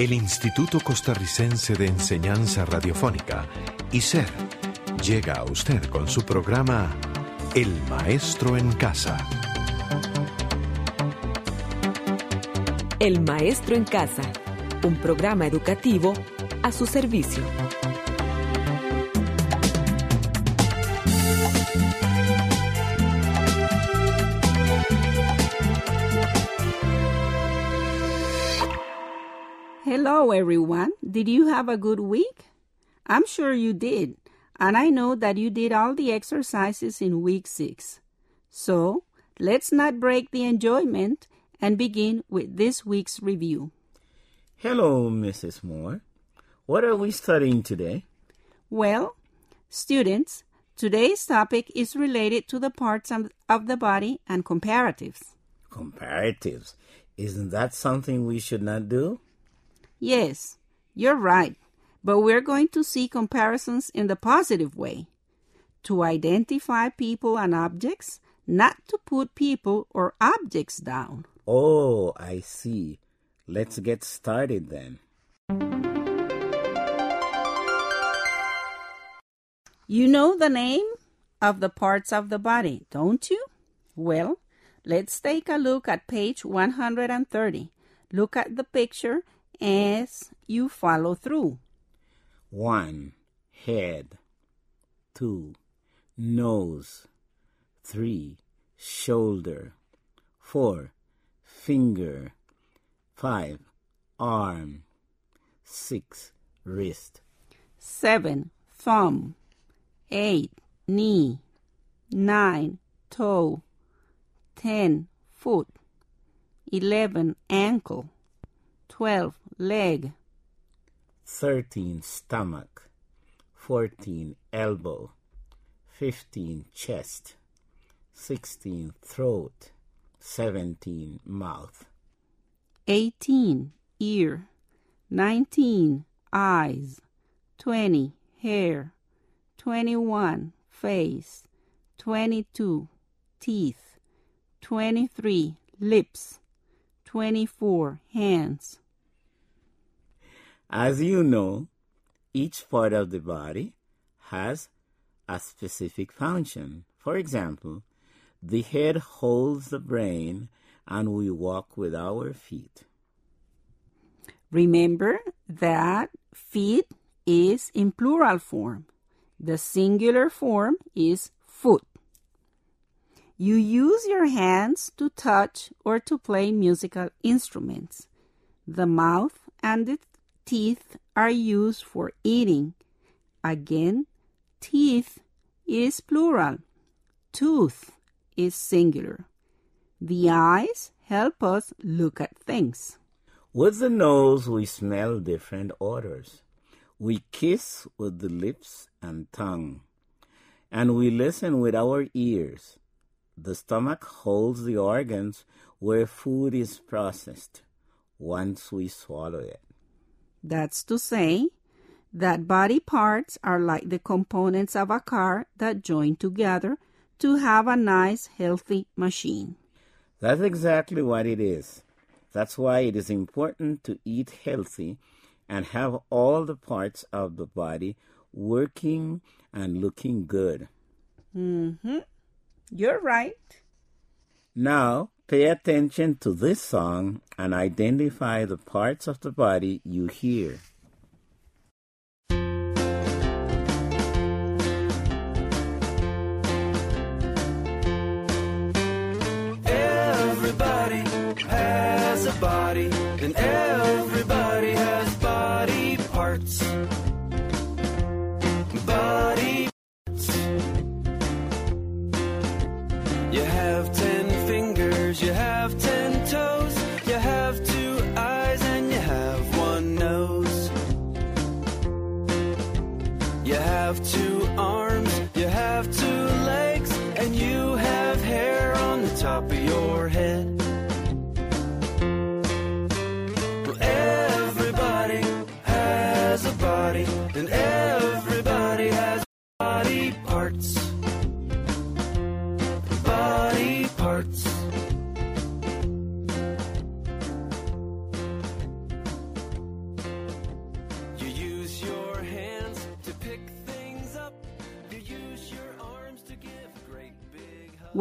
El Instituto Costarricense de Enseñanza Radiofónica, ICER, llega a usted con su programa El Maestro en Casa. El Maestro en Casa, un programa educativo a su servicio. Hello, everyone. Did you have a good week? I'm sure you did, and I know that you did all the exercises in week six. So, let's not break the enjoyment and begin with this week's review. Hello, Mrs. Moore. What are we studying today? Well, students, today's topic is related to the parts of, of the body and comparatives. Comparatives. Isn't that something we should not do? Yes, you're right, but we're going to see comparisons in the positive way to identify people and objects, not to put people or objects down. Oh, I see. Let's get started then. You know the name of the parts of the body, don't you? Well, let's take a look at page 130. Look at the picture as you follow through. 1. Head. 2. Nose. 3. Shoulder. 4. Finger. 5. Arm. 6. Wrist. 7. Thumb. 8. Knee. 9. Toe. 10. Foot. 11. Ankle. 12. Leg. 13. Stomach. 14. Elbow. 15. Chest. 16. Throat. 17. Mouth. 18. Ear. 19. Eyes. 20. Hair. 21. Face. 22. Teeth. 23. Lips. 24. Hands. As you know, each part of the body has a specific function. For example, the head holds the brain and we walk with our feet. Remember that feet is in plural form. The singular form is foot. You use your hands to touch or to play musical instruments. The mouth and the teeth are used for eating. Again, teeth is plural. Tooth is singular. The eyes help us look at things. With the nose, we smell different odors. We kiss with the lips and tongue. And we listen with our ears. The stomach holds the organs where food is processed once we swallow it. That's to say, that body parts are like the components of a car that join together to have a nice, healthy machine. That's exactly what it is. That's why it is important to eat healthy and have all the parts of the body working and looking good. Mm-hmm. You're right. Now, pay attention to this song and identify the parts of the body you hear. Everybody has a body, and everybody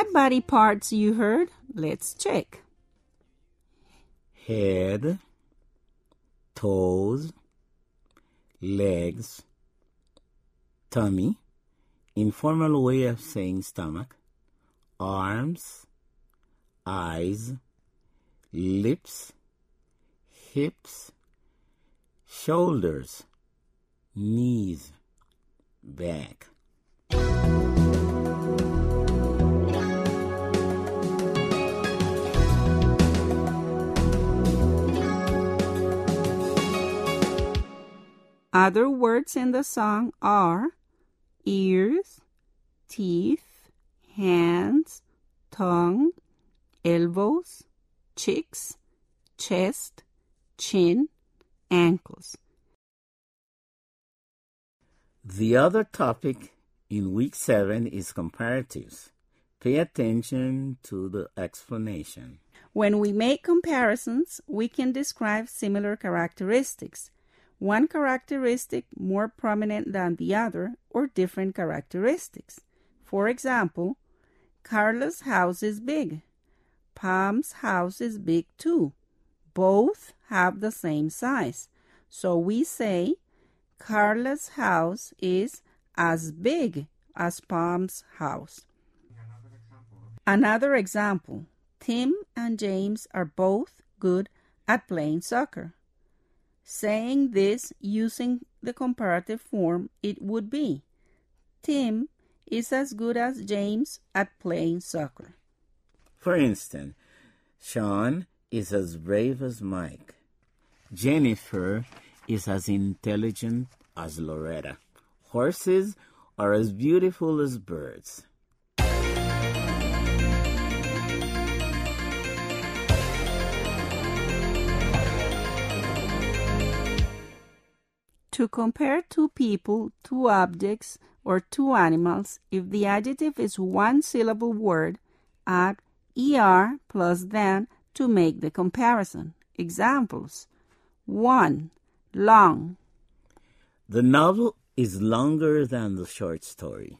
What body parts you heard? Let's check. Head, toes, legs, tummy, informal way of saying stomach, arms, eyes, lips, hips, shoulders, knees, back. Other words in the song are ears, teeth, hands, tongue, elbows, cheeks, chest, chin, ankles. The other topic in week seven is comparatives. Pay attention to the explanation. When we make comparisons, we can describe similar characteristics. One characteristic more prominent than the other, or different characteristics. For example, Carla's house is big. Pam's house is big too. Both have the same size. So we say Carla's house is as big as Pam's house. Another example Tim and James are both good at playing soccer. Saying this using the comparative form, it would be Tim is as good as James at playing soccer. For instance, Sean is as brave as Mike. Jennifer is as intelligent as Loretta. Horses are as beautiful as birds. To compare two people, two objects, or two animals, if the adjective is one syllable word, add er plus than to make the comparison. Examples 1. Long. The novel is longer than the short story.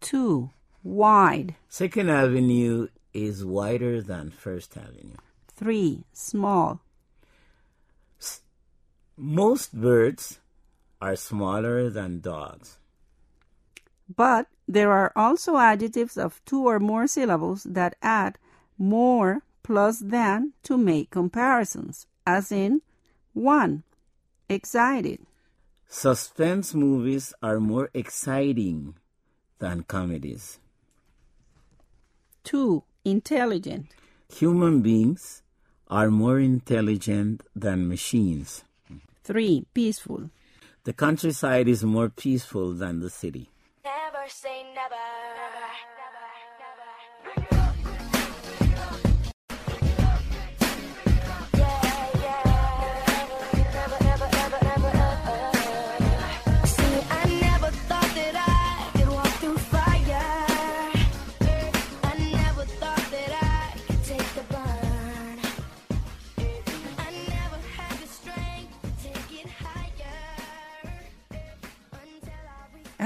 2. Wide. Second Avenue is wider than First Avenue. 3. Small. Most birds are smaller than dogs. But there are also adjectives of two or more syllables that add more plus than to make comparisons, as in 1. Excited. Suspense movies are more exciting than comedies. 2. Intelligent. Human beings are more intelligent than machines. 3. Peaceful. The countryside is more peaceful than the city.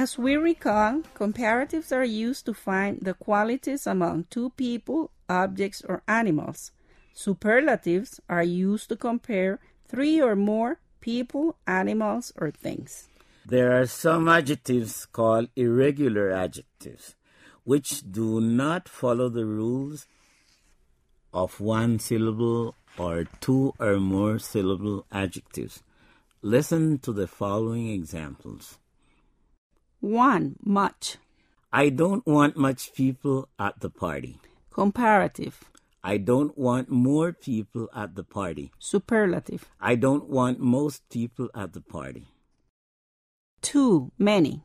As we recall, comparatives are used to find the qualities among two people, objects, or animals. Superlatives are used to compare three or more people, animals, or things. There are some adjectives called irregular adjectives, which do not follow the rules of one syllable or two or more syllable adjectives. Listen to the following examples. 1. Much. I don't want much people at the party. Comparative. I don't want more people at the party. Superlative. I don't want most people at the party. 2. Many.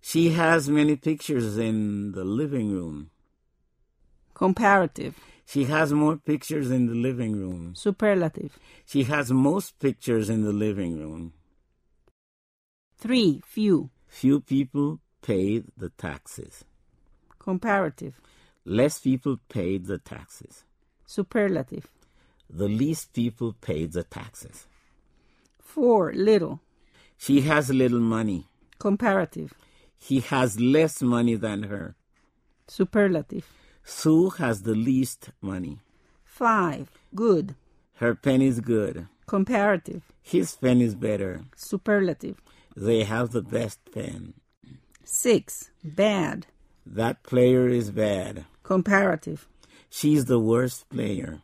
She has many pictures in the living room. Comparative. She has more pictures in the living room. Superlative. She has most pictures in the living room. 3. Few. Few people paid the taxes. Comparative. Less people paid the taxes. Superlative. The least people paid the taxes. 4. Little. She has little money. Comparative. He has less money than her. Superlative. Sue has the least money. 5. Good. Her pen is good. Comparative. His pen is better. Superlative. They have the best pen. 6. Bad. That player is bad. Comparative. She's the worst player.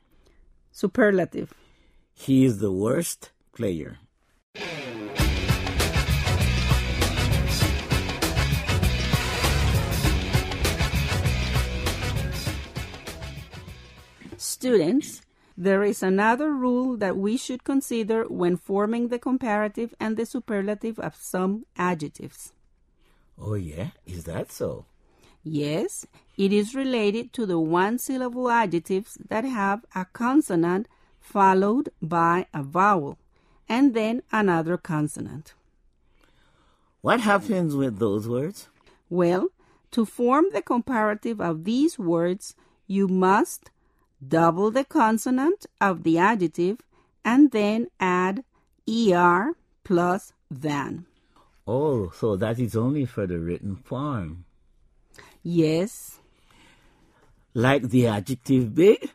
Superlative. He is the worst player. Students, there is another rule that we should consider when forming the comparative and the superlative of some adjectives. Oh, yeah? Is that so? Yes, it is related to the one syllable adjectives that have a consonant followed by a vowel and then another consonant. What happens with those words? Well, to form the comparative of these words, you must double the consonant of the adjective and then add er plus than. Oh, so that is only for the written form. Yes, Like the adjective big?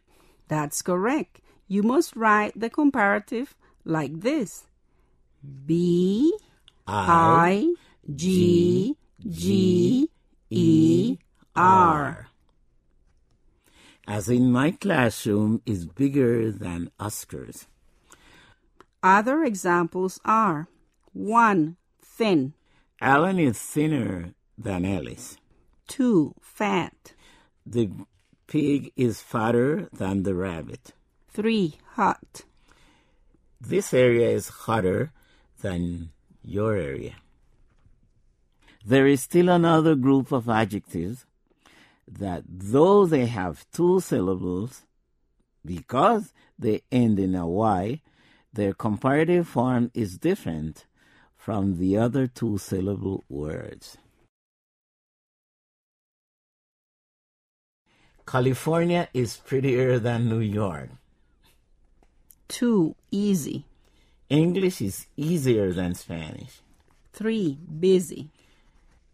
that's correct. You must write the comparative like this B I G G As in my classroom is bigger than Oscar's. Other examples are 1. Thin, Alan is thinner than Alice. 2. Fat, The pig is fatter than the rabbit. 3. Hot, This area is hotter than your area. There is still another group of adjectives that, though they have two syllables, because they end in a Y, their comparative form is different from the other two syllable words. California is prettier than New York. 2. Easy, English is easier than Spanish. 3. Busy,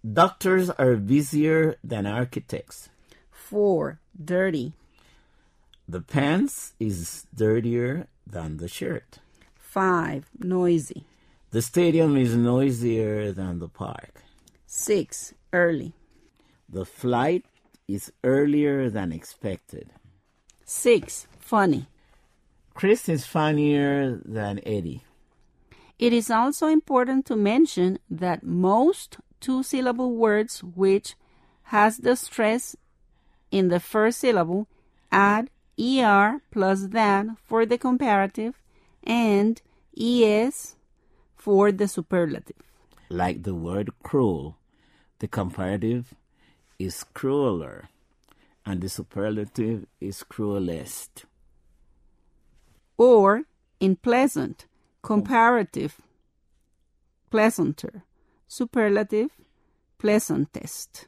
Doctors are busier than architects. 4. Dirty, The pants is dirtier than the shirt. 5. Noisy, The stadium is noisier than the park. 6. Early, The flight is earlier than expected. 6. Funny. Chris is funnier than Eddie. It is also important to mention that most two-syllable words which has the stress in the first syllable add er plus than for the comparative and es for the superlative. Like the word cruel, the comparative is crueler and the superlative is cruelest. Or in pleasant, comparative, pleasanter, superlative, pleasantest.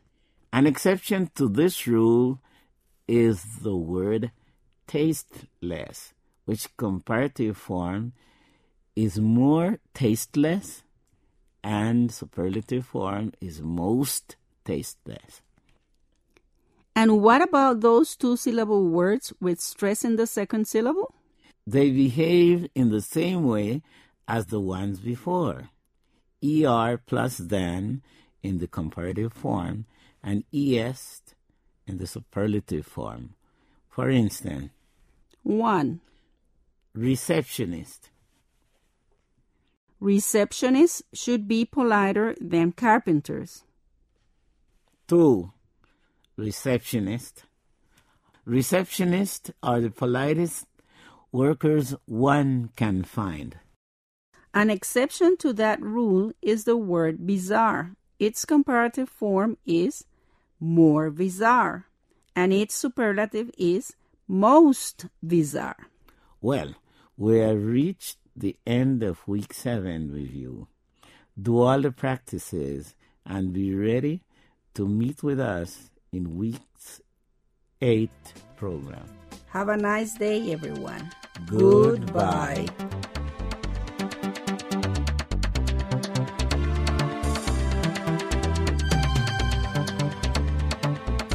An exception to this rule is the word tasteless, which comparative form is more tasteless and superlative form is most tasteless. And what about those two syllable words with stress in the second syllable? They behave in the same way as the ones before. ER plus than in the comparative form and ES in the superlative form. For instance, 1. receptionist. Receptionists should be politer than carpenters. 2. Receptionist. Receptionists are the politest workers one can find. An exception to that rule is the word bizarre. Its comparative form is more bizarre, and its superlative is most bizarre. Well, we have reached the end of week seven review. Do all the practices and be ready to meet with us in week's eight program. Have a nice day, everyone. Goodbye.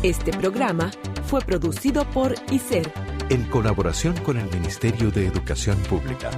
Este programa fue producido por ICER, en colaboración con el Ministerio de Educación Pública.